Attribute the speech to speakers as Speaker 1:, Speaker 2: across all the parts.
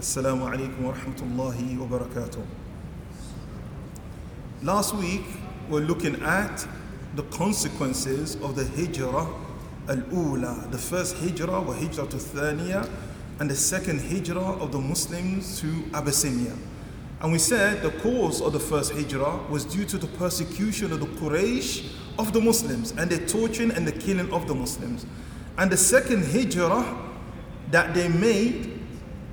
Speaker 1: Assalamu alaikum wa rahmatullahi wa barakatuh. Last week, we're looking at the consequences of the hijrah al-ula, the first hijrah wa hijrah to Thaniya, and the second hijrah of the Muslims to Abyssinia. And we said the cause of the first hijrah was due to the persecution of the Quraysh of the Muslims and the torturing and the killing of the Muslims. And the second hijrah that they made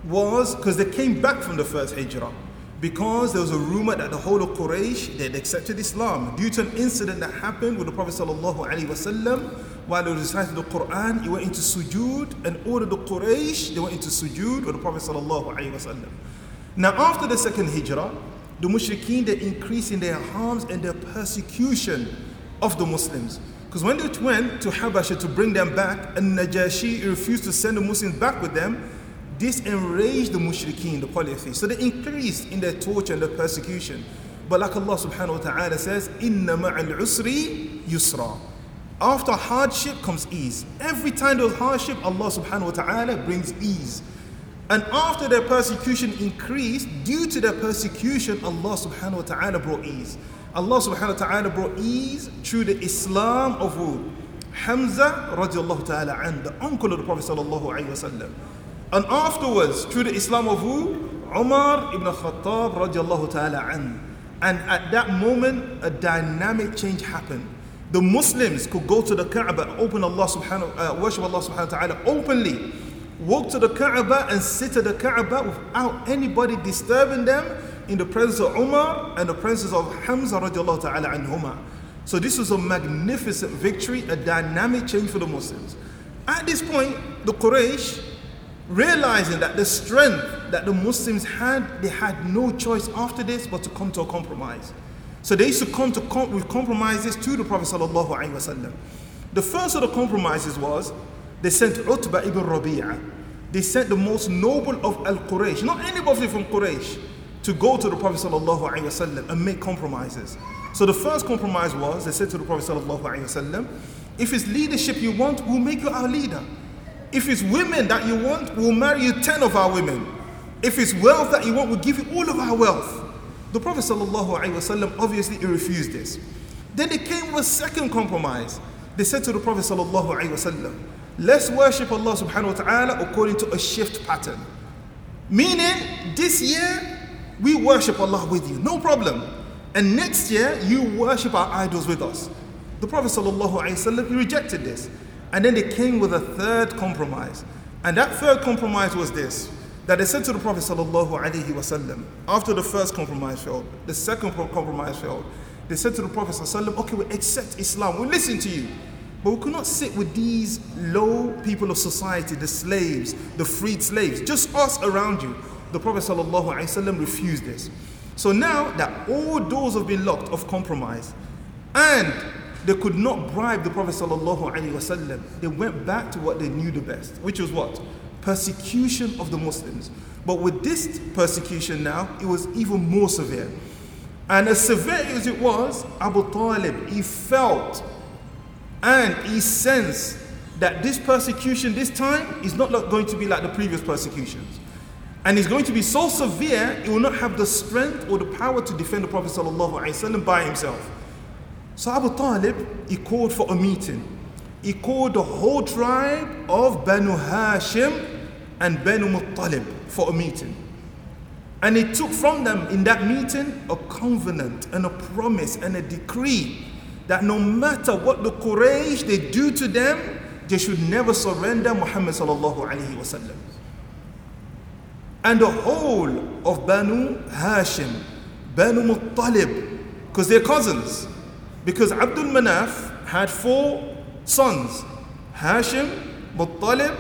Speaker 1: was because they came back from the first hijrah because there was a rumor that the whole of Quraysh they had accepted Islam due to an incident that happened with the Prophet sallallahu alaihi wasallam while he recited the Quran he went into sujood and ordered the Quraysh they went into sujood with the Prophet sallallahu alaihi wasallam now after the second hijrah the mushrikeen they increased in their harms and their persecution of the Muslims. Because when they went to Habasha to bring them back and Najashi refused to send the Muslims back with them this enraged the mushrikeen, the polytheists. So they increased in their torture and their persecution. But like Allah subhanahu wa ta'ala says, Inna ma'al usri yusra. After hardship comes ease. Every time there's hardship, Allah subhanahu wa ta'ala brings ease. And after their persecution increased, due to their persecution, Allah subhanahu wa ta'ala brought ease. Allah subhanahu wa ta'ala brought ease through the Islam of who? Hamza radiallahu ta'ala and the uncle of the Prophet sallallahu alayhi wa sallam. And afterwards, through the Islam of who? Umar ibn Khattab radiallahu ta'ala an. And at that moment, a dynamic change happened. The Muslims could go to the Kaaba, open Allah subhanahu, uh, worship Allah subhanahu wa ta'ala openly, walk to the Kaaba and sit at the Kaaba without anybody disturbing them in the presence of Umar and the presence of Hamza radiallahu ta'ala anhuma. So this was a magnificent victory, a dynamic change for the Muslims. At this point, the Quraysh realizing that the strength that the Muslims had, they had no choice after this but to come to a compromise. So they used to come to com- with compromises to the Prophet. The first of the compromises was they sent Utbah ibn Rabi'ah. They sent the most noble of Al Quraysh, not anybody from Quraysh, to go to the Prophet and make compromises. So the first compromise was they said to the Prophet if it's leadership you want, we'll make you our leader. If it's women that you want, we'll marry you 10 of our women. If it's wealth that you want, we'll give you all of our wealth. The Prophet ﷺ obviously refused this. Then they came with a second compromise. They said to the Prophet ﷺ, let's worship Allah subhanahu wa ta'ala according to a shift pattern. Meaning, this year, we worship Allah with you, no problem. And next year, you worship our idols with us. The Prophet ﷺ rejected this. And then they came with a third compromise. And that third compromise was this that they said to the Prophet wasallam after the first compromise failed, the second compromise failed. They said to the Prophet sallallahu okay, we accept Islam, we listen to you, but we cannot sit with these low people of society, the slaves, the freed slaves, just us around you. The Prophet wasallam refused this. So now that all doors have been locked of compromise, and they could not bribe the Prophet wasallam. They went back to what they knew the best, which was what? Persecution of the Muslims. But with this persecution now, it was even more severe. And as severe as it was, Abu Talib, he felt and he sensed that this persecution this time is not going to be like the previous persecutions. And it's going to be so severe, he will not have the strength or the power to defend the Prophet ﷺ by himself. So Abu Talib, he called for a meeting. He called the whole tribe of Banu Hashim and Banu Muttalib for a meeting. And he took from them in that meeting a covenant and a promise and a decree that no matter what the Quraysh they do to them, they should never surrender Muhammad sallallahu alaihi wasallam. And the whole of Banu Hashim, Banu Muttalib, because they're cousins, because Abdul Manaf had four sons Hashim, Muttalib,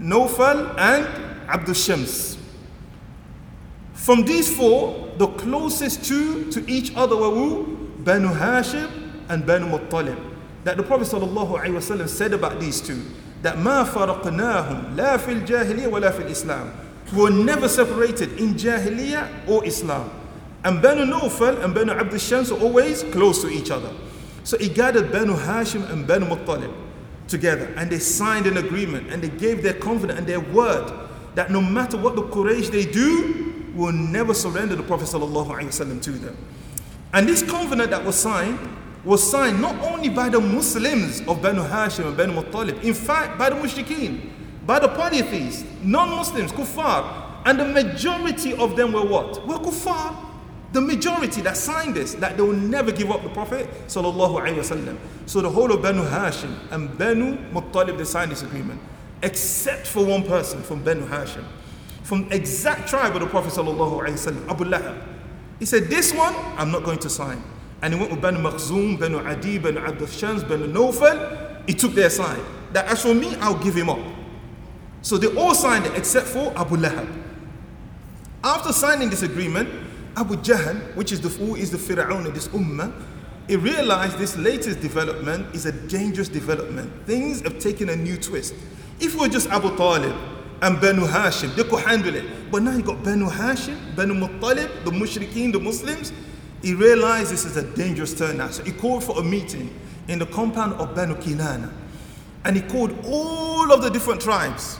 Speaker 1: Nawfal, and Abdul Shams. From these four, the closest two to each other were who? Banu Hashim and Banu Muttalib. That the Prophet ﷺ said about these two, that ما فرقناهم لا في الجاهلية ولا في الإسلام. We were never separated in Jahiliyyah or Islam. And Banu Nawfal and Banu Abd Shams were always close to each other. So he gathered Banu Hashim and Banu Muttalib together and they signed an agreement and they gave their confidence and their word that no matter what the Quraysh they do, will never surrender the Prophet ﷺ to them. And this covenant that was signed was signed not only by the Muslims of Banu Hashim and Banu Muttalib, in fact, by the Mushrikeen, by the polytheists, non Muslims, kuffar. And the majority of them were what? Were kuffar. The majority that signed this, that they will never give up the Prophet. wasallam. So the whole of Banu Hashim and Banu Muttalib, they signed this agreement, except for one person from Banu Hashim, from exact tribe of the Prophet, wasallam, Abu Lahab. He said, This one, I'm not going to sign. And he went with Banu Makhzum, Banu Adi, Banu Abd Shams, Banu Nawfal. He took their side. That as for me, I'll give him up. So they all signed it except for Abu Lahab. After signing this agreement, Abu Jahl, which is the who is the Fir'aun of this ummah, he realized this latest development is a dangerous development. Things have taken a new twist. If it were just Abu Talib and Banu Hashim, they could handle it. But now you got Banu Hashim, Banu Muttalib, the Mushrikeen, the Muslims. He realized this is a dangerous turn now. So he called for a meeting in the compound of Banu Kinana. And he called all of the different tribes.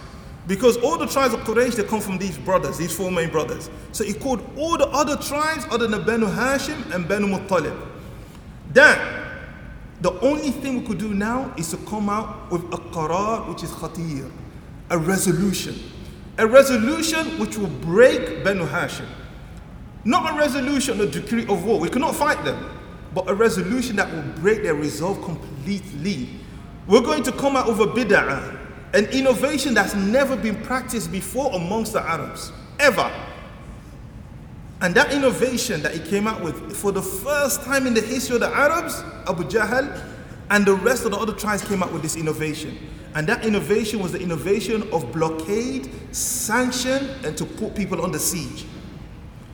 Speaker 1: Because all the tribes of Quraysh, they come from these brothers, these four main brothers. So he called all the other tribes other than Banu Hashim and Banu Muttalib. Then, the only thing we could do now is to come out with a qarar, which is khatir, a resolution. A resolution which will break Banu Hashim. Not a resolution, a decree of war. We cannot fight them. But a resolution that will break their resolve completely. We're going to come out with a bid'ah, an innovation that's never been practiced before amongst the Arabs. Ever. And that innovation that he came out with, for the first time in the history of the Arabs, Abu Jahl and the rest of the other tribes came out with this innovation. And that innovation was the innovation of blockade, sanction, and to put people under siege.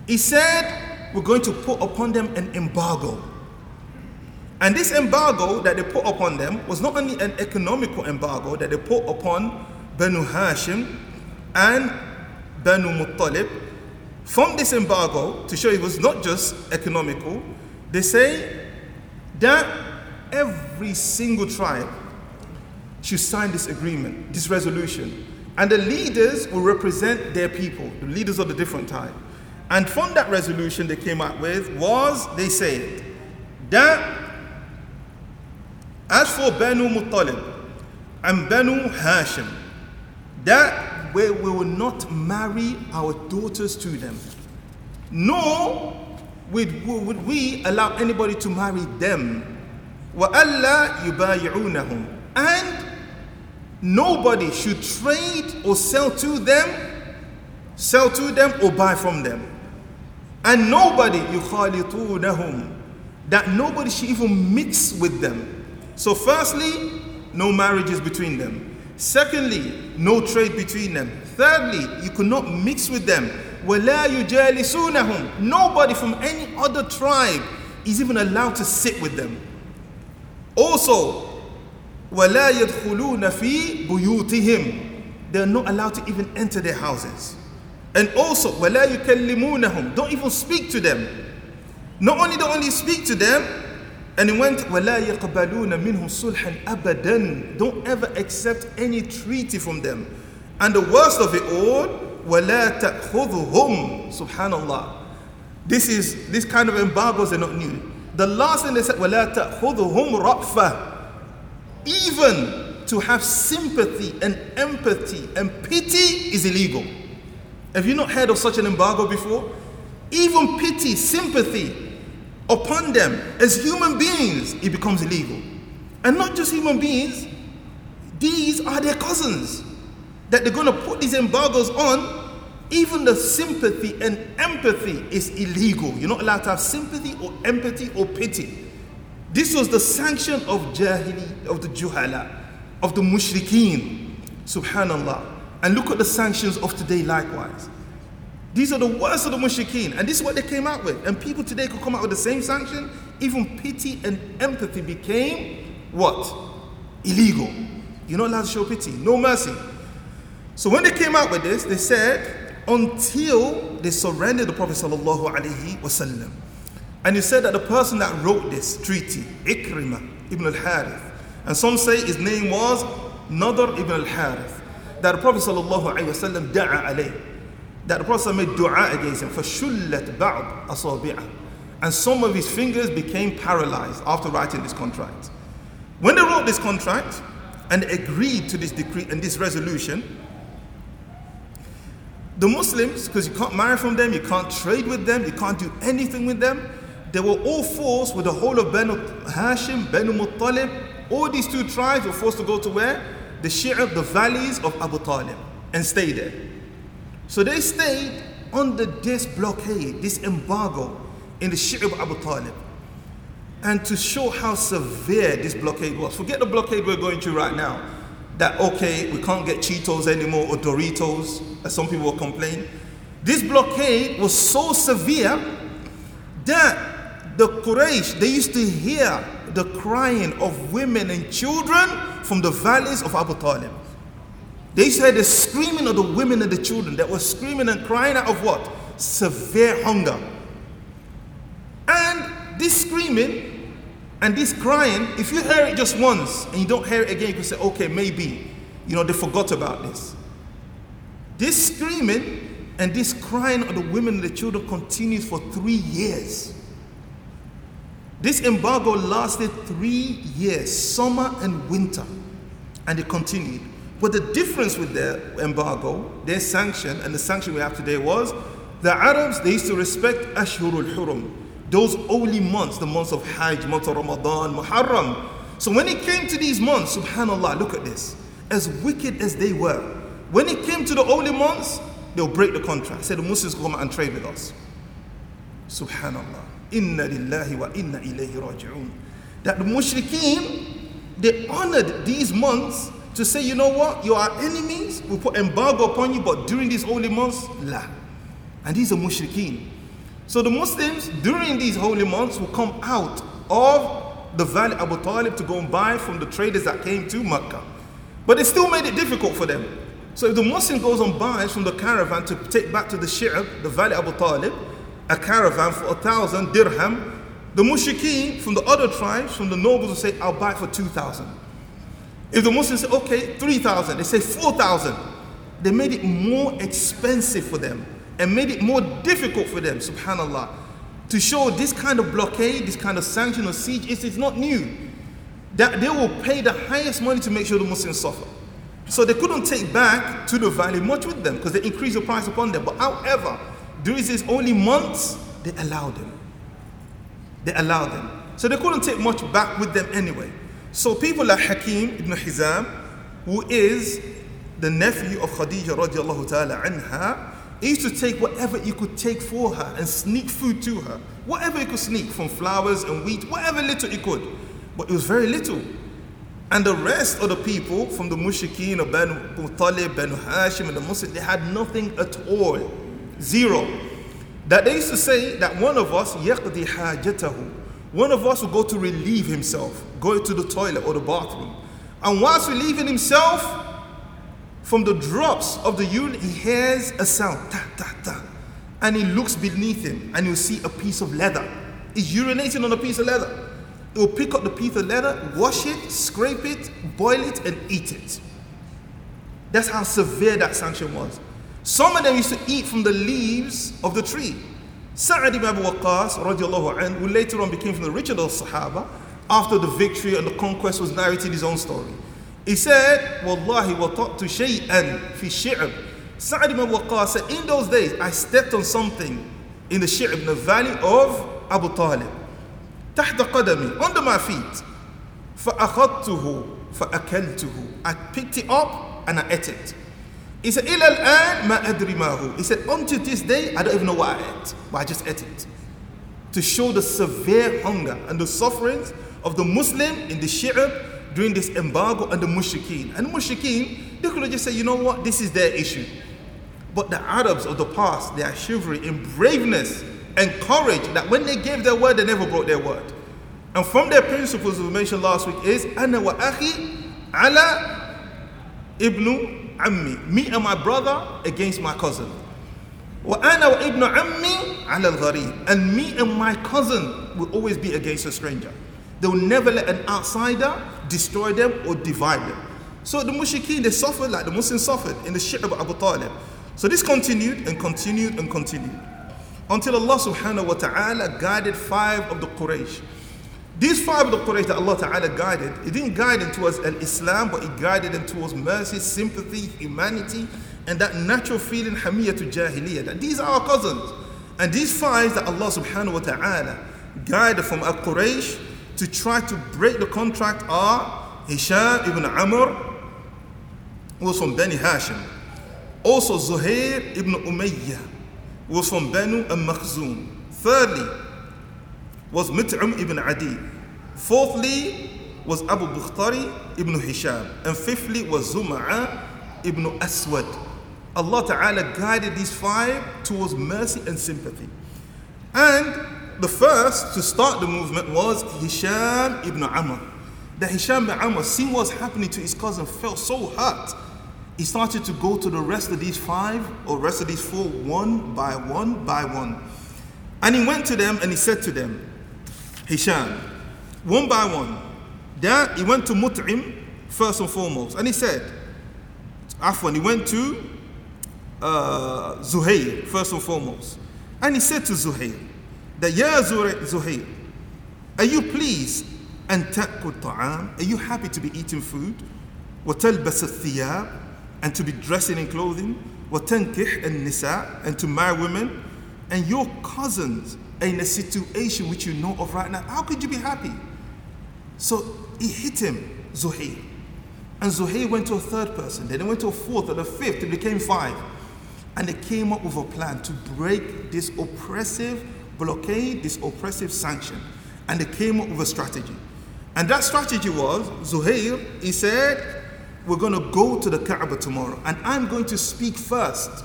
Speaker 1: He said, We're going to put upon them an embargo. And this embargo that they put upon them was not only an economical embargo that they put upon Banu Hashim and Banu Muttalib. From this embargo, to show it was not just economical, they say that every single tribe should sign this agreement, this resolution. And the leaders will represent their people, the leaders of the different tribes. And from that resolution they came up with was they said that as for Banu Muttalib and Banu Hashim, that we, we will not marry our daughters to them, nor would, would we allow anybody to marry them. وَأَلَّا يُبَايِعُونَهُمْ And nobody should trade or sell to them, sell to them or buy from them. And nobody يُخَالِطُونَهُمْ That nobody should even mix with them. So firstly, no marriages between them. Secondly, no trade between them. Thirdly, you could not mix with them. وَلَا يُجَالِسُونَهُمْ Nobody from any other tribe is even allowed to sit with them. Also, وَلَا يَدْخُلُونَ فِي بُيُوتِهِمْ They're not allowed to even enter their houses. And also, وَلَا يُكَلِّمُونَهُمْ Don't even speak to them. Not only don't only speak to them, and he went, وَلَا يَقْبَلُونَ مِنْهُمْ صُلْحًا أَبَدًا Don't ever accept any treaty from them. And the worst of it all, وَلَا تَأْخُذُهُمْ Subhanallah. This is, this kind of embargoes are not new. The last thing they said, وَلَا تَأْخُذُهُمْ رَأْفَةً Even to have sympathy and empathy and pity is illegal. Have you not heard of such an embargo before? Even pity, sympathy upon them as human beings, it becomes illegal. And not just human beings, these are their cousins that they're going to put these embargoes on. Even the sympathy and empathy is illegal. You're not allowed to have sympathy or empathy or pity. This was the sanction of Jahili, of the Juhala, of the Mushrikeen. Subhanallah. And look at the sanctions of today likewise. These are the worst of the mushrikeen, and this is what they came out with. And people today could come out with the same sanction. Even pity and empathy became what? Illegal. You're not allowed to show pity, no mercy. So when they came out with this, they said, until they surrendered the Prophet wasallam. And he said that the person that wrote this treaty, Ikrimah ibn al-Harith, and some say his name was Nadr ibn al-Harith, that the Prophet sallallahu alaihi wasallam da'a alayh, that the Prophet made dua against him. فَشُلَّتْ بَعْض أَصَابِعَهُ And some of his fingers became paralyzed after writing this contract. When they wrote this contract and agreed to this decree and this resolution, the Muslims, because you can't marry from them, you can't trade with them, you can't do anything with them, they were all forced with the whole of Banu Hashim, Banu Muttalib, all these two tribes were forced to go to where? The Shi'ab, the valleys of Abu Talib, and stay there. So they stayed under this blockade, this embargo in the Shi'ab of Abu Talib. And to show how severe this blockade was, forget the blockade we're going through right now. That okay, we can't get Cheetos anymore or Doritos, as some people will complain. This blockade was so severe that the Quraysh, they used to hear the crying of women and children from the valleys of Abu Talib. They said the screaming of the women and the children that were screaming and crying out of what? Severe hunger. And this screaming and this crying, if you hear it just once and you don't hear it again, you can say, okay, maybe, you know, they forgot about this. This screaming and this crying of the women and the children continues for three years. This embargo lasted three years, summer and winter, and it continued. But the difference with their embargo, their sanction, and the sanction we have today was the Arabs, they used to respect Ashurul Hurum, those holy months, the months of Hajj, month of Ramadan, Muharram. So when it came to these months, subhanAllah, look at this. As wicked as they were, when it came to the holy months, they'll break the contract. Say the Muslims come and trade with us. Subhanallah. Inna lillahi wa inna ilayhi raji'un. That the mushrikeen, they honored these months to say, you know what, you are enemies, we put embargo upon you, but during these holy months, la. And these are mushrikeen. So the Muslims, during these holy months, will come out of the Valley Abu Talib to go and buy from the traders that came to Mecca. But it still made it difficult for them. So if the Muslim goes and buys from the caravan to take back to the Shi'ab, the Valley Abu Talib, a caravan for a thousand dirham, the mushrikeen from the other tribes, from the nobles will say, I'll buy for 2,000. If the Muslims say, okay, 3,000, they say 4,000. They made it more expensive for them and made it more difficult for them, subhanAllah, to show this kind of blockade, this kind of sanction or siege, it's, it's not new. That they will pay the highest money to make sure the Muslims suffer. So they couldn't take back to the valley much with them because they increased the price upon them. But however, during these only months, they allowed them. They allowed them. So they couldn't take much back with them anyway. So people like Hakim ibn Hizam, who is the nephew of Khadija radiallahu ta'ala anha, he used to take whatever he could take for her and sneak food to her. Whatever he could sneak from flowers and wheat, whatever little he could. But it was very little. And the rest of the people from the Mushrikeen of Banu Muttalib, Banu Hashim, and the Muslims, they had nothing at all. Zero. That they used to say that one of us, يَقْضِي حَاجَتَهُ one of us will go to relieve himself, go to the toilet or the bathroom. And whilst relieving himself, from the drops of the urine, he hears a sound, ta, ta, ta. And he looks beneath him and you'll see a piece of leather. He's urinating on a piece of leather. He'll pick up the piece of leather, wash it, scrape it, boil it, and eat it. That's how severe that sanction was. Some of them used to eat from the leaves of the tree. Sa'ad ibn Abu Waqqas, radiallahu anhu, who later on became from the richest of Sahaba, after the victory and the conquest was narrated his own story. He said, Wallahi wata'tu shay'an fi shi'ab. Sa'ad ibn Abu Waqqas said, in those days, I stepped on something in the shi'ab, in the valley of Abu Talib. تحت قدمي, under my feet. فأخذته فأكلته. I picked it up and I ate it. He said, إلى الآن ما أدري ما هو. He said, until this day, I don't even know what I ate, but I just ate it. To show the severe hunger and the sufferings of the Muslim in the Shi'ab during this embargo and the Mushrikeen. And the Mushrikeen, they could have just said, you know what, this is their issue. But the Arabs of the past, their chivalry and braveness and courage that when they gave their word, they never broke their word. And from their principles we mentioned last week is أنا وأخي على ابن عمي me and my brother against my cousin. وأنا وابن عمي على الغريب and me and my cousin will always be against a stranger. They will never let an outsider destroy them or divide them. So the mushrikeen they suffered like the Muslims suffered in the Shi'b of Abu Talib. So this continued and continued and continued. Until Allah subhanahu wa ta'ala guided five of the Quraysh. These five of the Quraysh that Allah ta'ala guided, He didn't guide them towards an Islam, but He guided them towards mercy, sympathy, humanity, and that natural feeling, hamiyatu jahiliyyah, that these are our cousins. And these five that Allah subhanahu wa ta'ala guided from al-Quraysh to try to break the contract are Hisham ibn Amr, who was from Bani Hashim. Also Zuhair ibn Umayyah, who was from Banu al-Makhzum. Thirdly, was Mut'im ibn Adi. Fourthly, was Abu Bukhtari ibn Hisham. And fifthly, was Zam'a ibn Aswad. Allah Ta'ala guided these five towards mercy and sympathy. And the first to start the movement was Hisham ibn Amr. The Hisham ibn Amr, seeing what's happening to his cousin, felt so hurt he started to go to the rest of these five or rest of these four one by one by one. And he went to them and he said to them, Hisham, one by one. Then he went to Mut'im first and foremost. And he said, Afwan, he went to uh, Zuhair first and foremost. And he said to Zuhair, that Ya Zuhair, are you pleased and ta'kul ta'am? Are you happy to be eating food? وتلبس الثياب and to be dressing in clothing, وَتَنْكِحْ النِّسَاء and to marry women, and your cousins are in a situation which you know of right now, how could you be happy? So he hit him, Zuhair. And Zuhair went to a third person, then he went to a fourth and a fifth, it became five. And they came up with a plan to break this oppressive blockade, this oppressive sanction. And they came up with a strategy. And that strategy was Zuhair, he said, we're going to go to the Kaaba tomorrow and I'm going to speak first.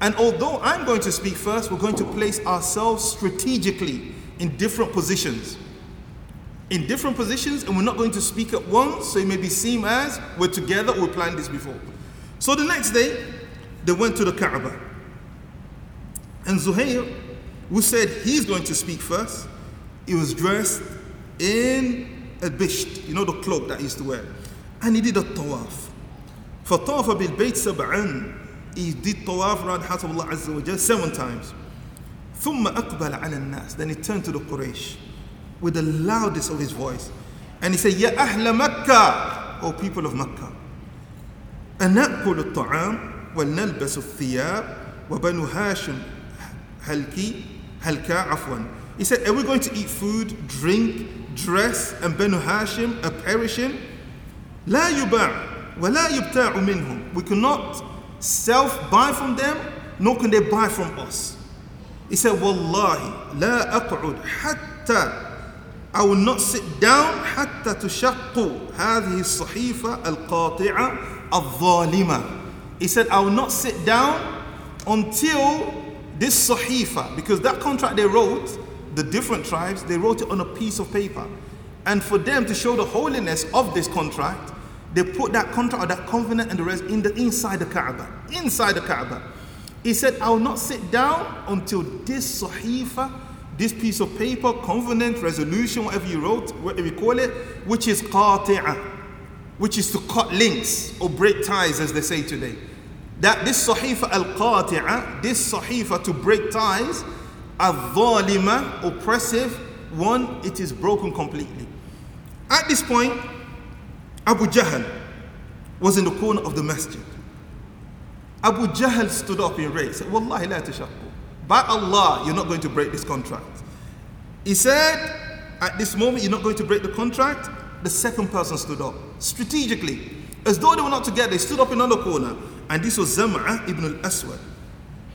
Speaker 1: And although I'm going to speak first, we're going to place ourselves strategically in different positions. In different positions, and we're not going to speak at once, so it may be seen as we're together, we planned this before. So the next day, they went to the Kaaba. And Zuhair, who said he's going to speak first, he was dressed in a bisht, you know the cloak that he used to wear. And he did a tawaf. فطاف بالبيت سبعا he did tawaf around the house of Allah Azza wa Jal seven times. ثم أقبل على الناس then he turned to the Quraysh with the loudest of his voice and he said يا أهل مكة O people of Mecca أنأكل الطعام ونلبس الثياب وبنو هاشم هلكي هلكا عفوا He said, Are we going to eat food, drink, dress, and Benu Hashim are perishing? لا يباع ولا يبتاع منهم. We cannot self-buy from them, nor can they buy from us. He said, والله لا أقعد حتى I will not sit down حتى تشق هذه الصحيفة القاطعة الظالمة. He said, I will not sit down until this sahifa, because that contract they wrote, the different tribes, they wrote it on a piece of paper. And for them to show the holiness of this contract, they put that contract or that covenant and the rest in the inside the Kaaba. Inside the Kaaba. He said, I will not sit down until this sahifa, this piece of paper, covenant, resolution, whatever you wrote, whatever you call it, which is qati'ah, which is to cut links or break ties, as they say today. That this sahifa al-qati'ah, this sahifa to break ties, al-dhalima, oppressive, one, it is broken completely. At this point, Abu Jahl was in the corner of the masjid. Abu Jahl stood up in rage, said, Wallahi la tashakku. By Allah, you're not going to break this contract. He said, at this moment, you're not going to break the contract. The second person stood up, strategically. As though they were not together, they stood up in another corner. And this was Zam'a ibn al-Aswad.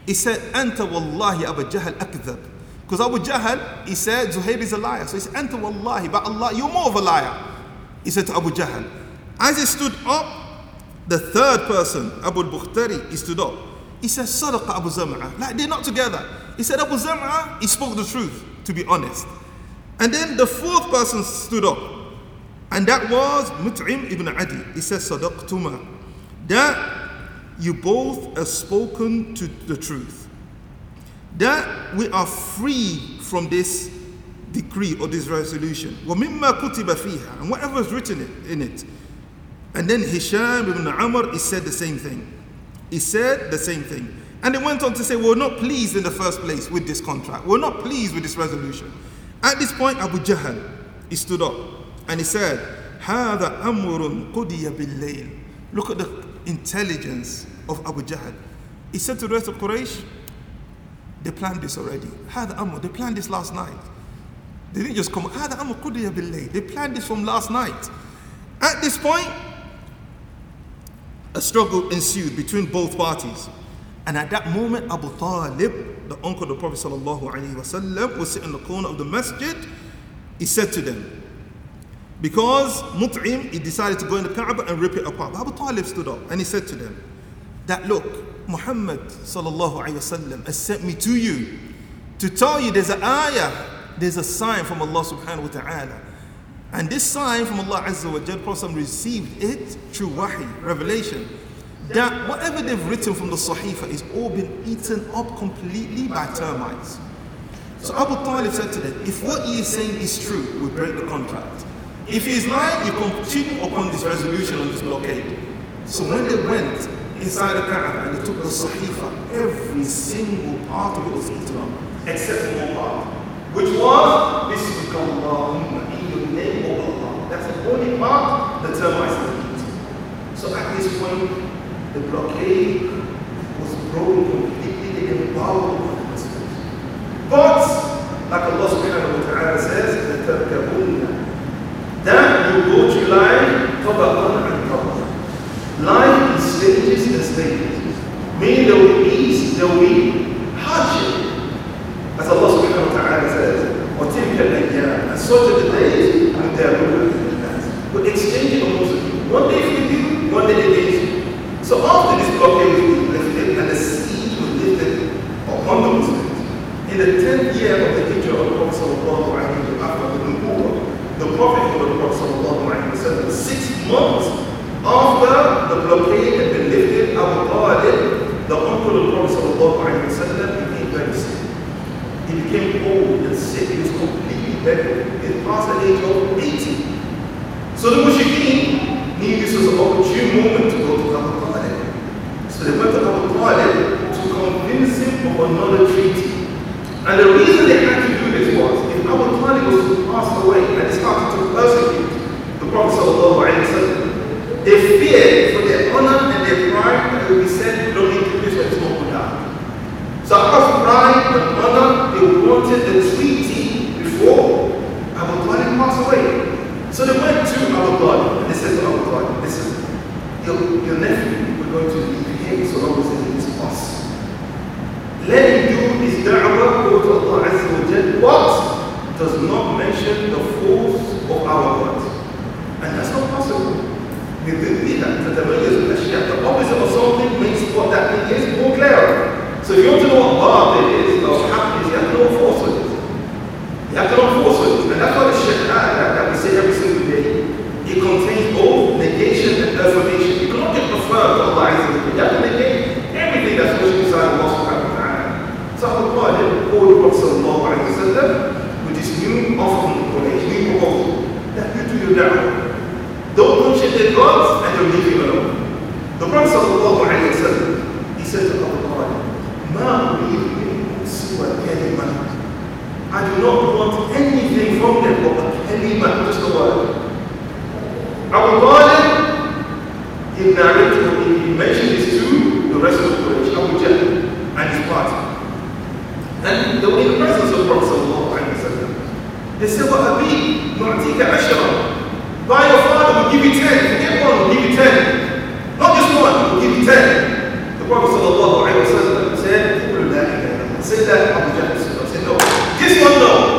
Speaker 1: He said, Anta wallahi Abu Jahl akdhab. Because Abu Jahl, he said, Zuhair is a liar. So he said, Anta wallahi, by Allah, you're more of a liar. He said to Abu Jahl, as he stood up, the third person, Abu Bukhtari, he stood up. He said, Sadaqa Abu Zam'a. Like they're not together. He said, Abu Zam'a, he spoke the truth, to be honest. And then the fourth person stood up. And that was Mut'im ibn Adi. He said, Sadaqtuma. That you both have spoken to the truth. That we are free from this decree or this resolution. وَمِمَّا كُتِبَ فِيهَا And whatever is written in it. And then Hisham ibn Amr, he said the same thing. He said the same thing. And they went on to say, We're not pleased in the first place with this contract. We're not pleased with this resolution. At this point, Abu Jahl, he stood up and he said, هذا أمر قضي بالليل. Look at the intelligence of Abu Jahl. He said to the rest of Quraysh, they planned this already. هذا أمر, they planned this last night. They didn't just come, هذا أمر قضي بالليل. They planned this from last night. At this point, a struggle ensued between both parties. And at that moment, Abu Talib, the uncle of the Prophet ﷺ, was sitting in the corner of the masjid. He said to them, because Mut'im, he decided to go in the Kaaba and rip it apart. Abu Talib stood up and he said to them, that look, Muhammad ﷺ has sent me to you to tell you there's an ayah, there's a sign from Allah subhanahu wa ta'ala. And this sign from Allah Azza wa Jal, Prophet received it through wahi, revelation that whatever they've written from the Sahifa is all been eaten up completely by termites. So Abu Talib said to them, if what he is saying is true, we break the contract. If he is lying, you continue upon this resolution on this blockade. So when they went inside the Kaaba and they took the Sahifa, every single part of it was eaten up, except one part, which was this become Allah in the name of Allah. That's the only part the termites did. So at this point, the blockade was broken completely. They empowered the Muslims. But, like Allah subhanahu wa ta'ala says, then you go to life, tabaqan and tabaqan. Life is stages and stages. Meaning there will be ease, there will be hardship. Sou de Deus. Wanted the The Prophet sallam, he said to Abu Talib, Ma kalima. I do not want anything from them but kalima, just a word. Abu Talib, he narrated, he mentioned this to the rest of the Quraysh, Abu Jahl and his party. And they were in the presence of Prophet. They said, Wa abi, nu'tika ashara. By your father will give you ten. Forget one, will give you ten. Not just one, will give you ten. The Prophet sallallahu alayhi wa sallam said, Say that Abu Jahl said, no. This one, no.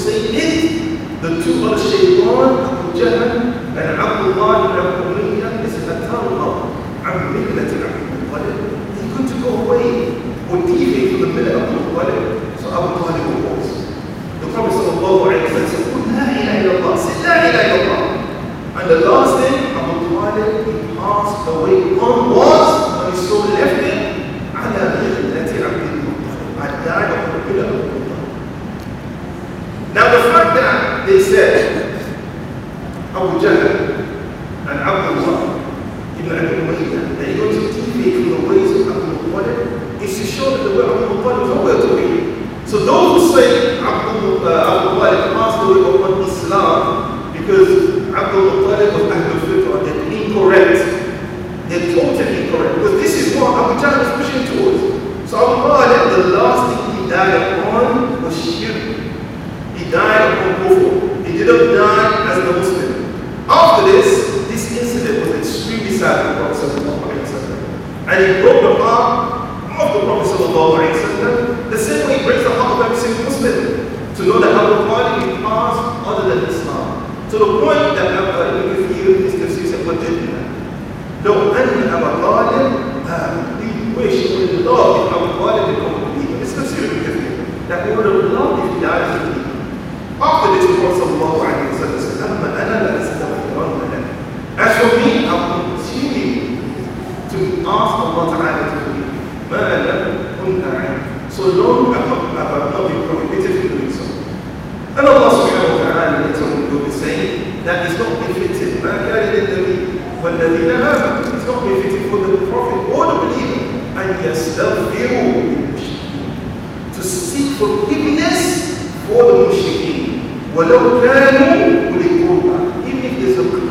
Speaker 2: say it, the two are Shaytan, Abu Jahl, and Abdullah ibn Umayyah is a Allah, عن ملة عبد المطلب. He couldn't go away or deviate from the Millah of Abu Talib. So Abu Talib was. The promise of Allah. wa said, قل لا إله إلا الله, say لا إله إلا And the last thing Abu Talib he passed away on was when he saw left him, على ملة عبد المطلب. I died on the pillar Abu جهل and عبد الله بن أبي أمية that he got his deviate from the ways of Abu Muttalib is to show that the way of Abu Muttalib is nowhere to be. So those who say Abu, uh, Abu Muttalib passed away upon Islam because Abu Muttalib was Ahlul Fitrah, they're incorrect. They're totally incorrect because this is what Abu Jahl was pushing towards. So Abu Muttalib, the last thing he died upon was shirk. He died upon kufr. He didn't die as a Muslim. he broke the heart of the Prophet sallam, the same way he breaks the heart of every single Muslim to know that Abu Talib passed other than Islam. So the point forgiveness for the mushrikeen. ولو كانوا أولي قربى. Even if there's a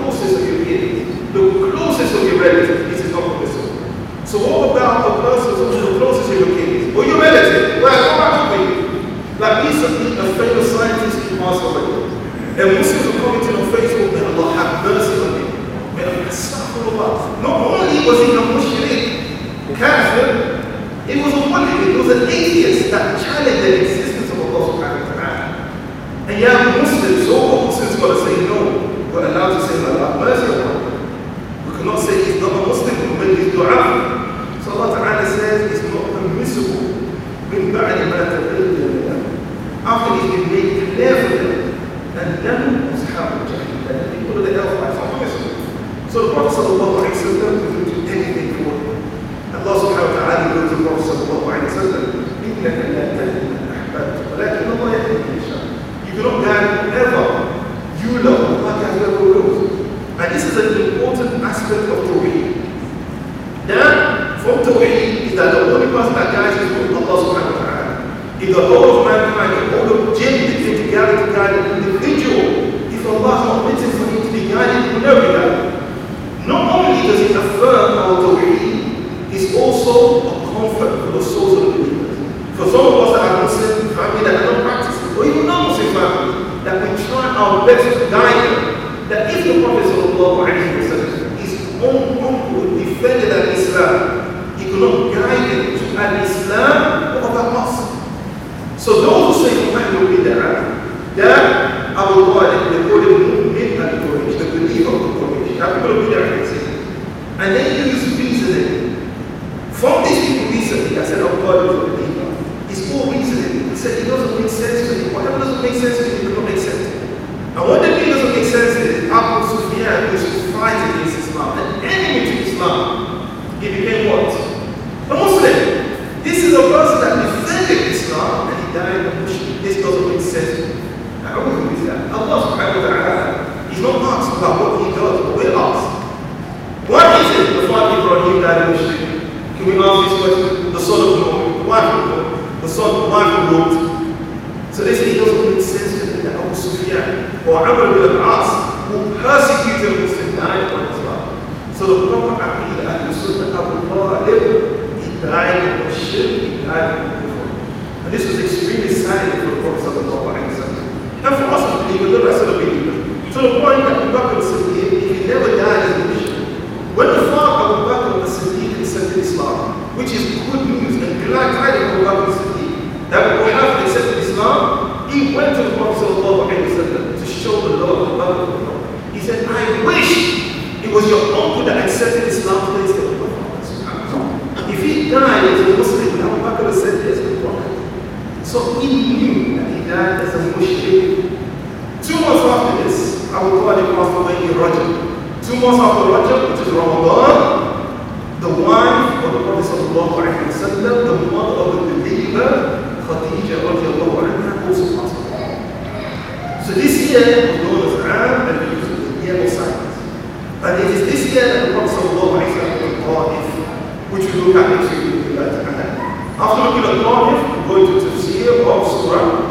Speaker 2: of Abu that Muhammad accepted Islam, he went to the Prophet to show the love of Allah. He said, I wish it was your uncle that accepted Islam today instead of. If he died as a Muslim, Abu Bakr said yes to Prophet. So he knew that he died as a Muslim. Two months after this, Abu Talib passed away in Rajab. Two months after Rajab, which is Ramadan, the wife of the Prophet the the. So this year was known as Am al the year of silence. And it is this year that the Prophet sallallahu alaihi wasallam Ta'if, which we look at next week with that. After looking at Ta'if, we go into tafsir of Surah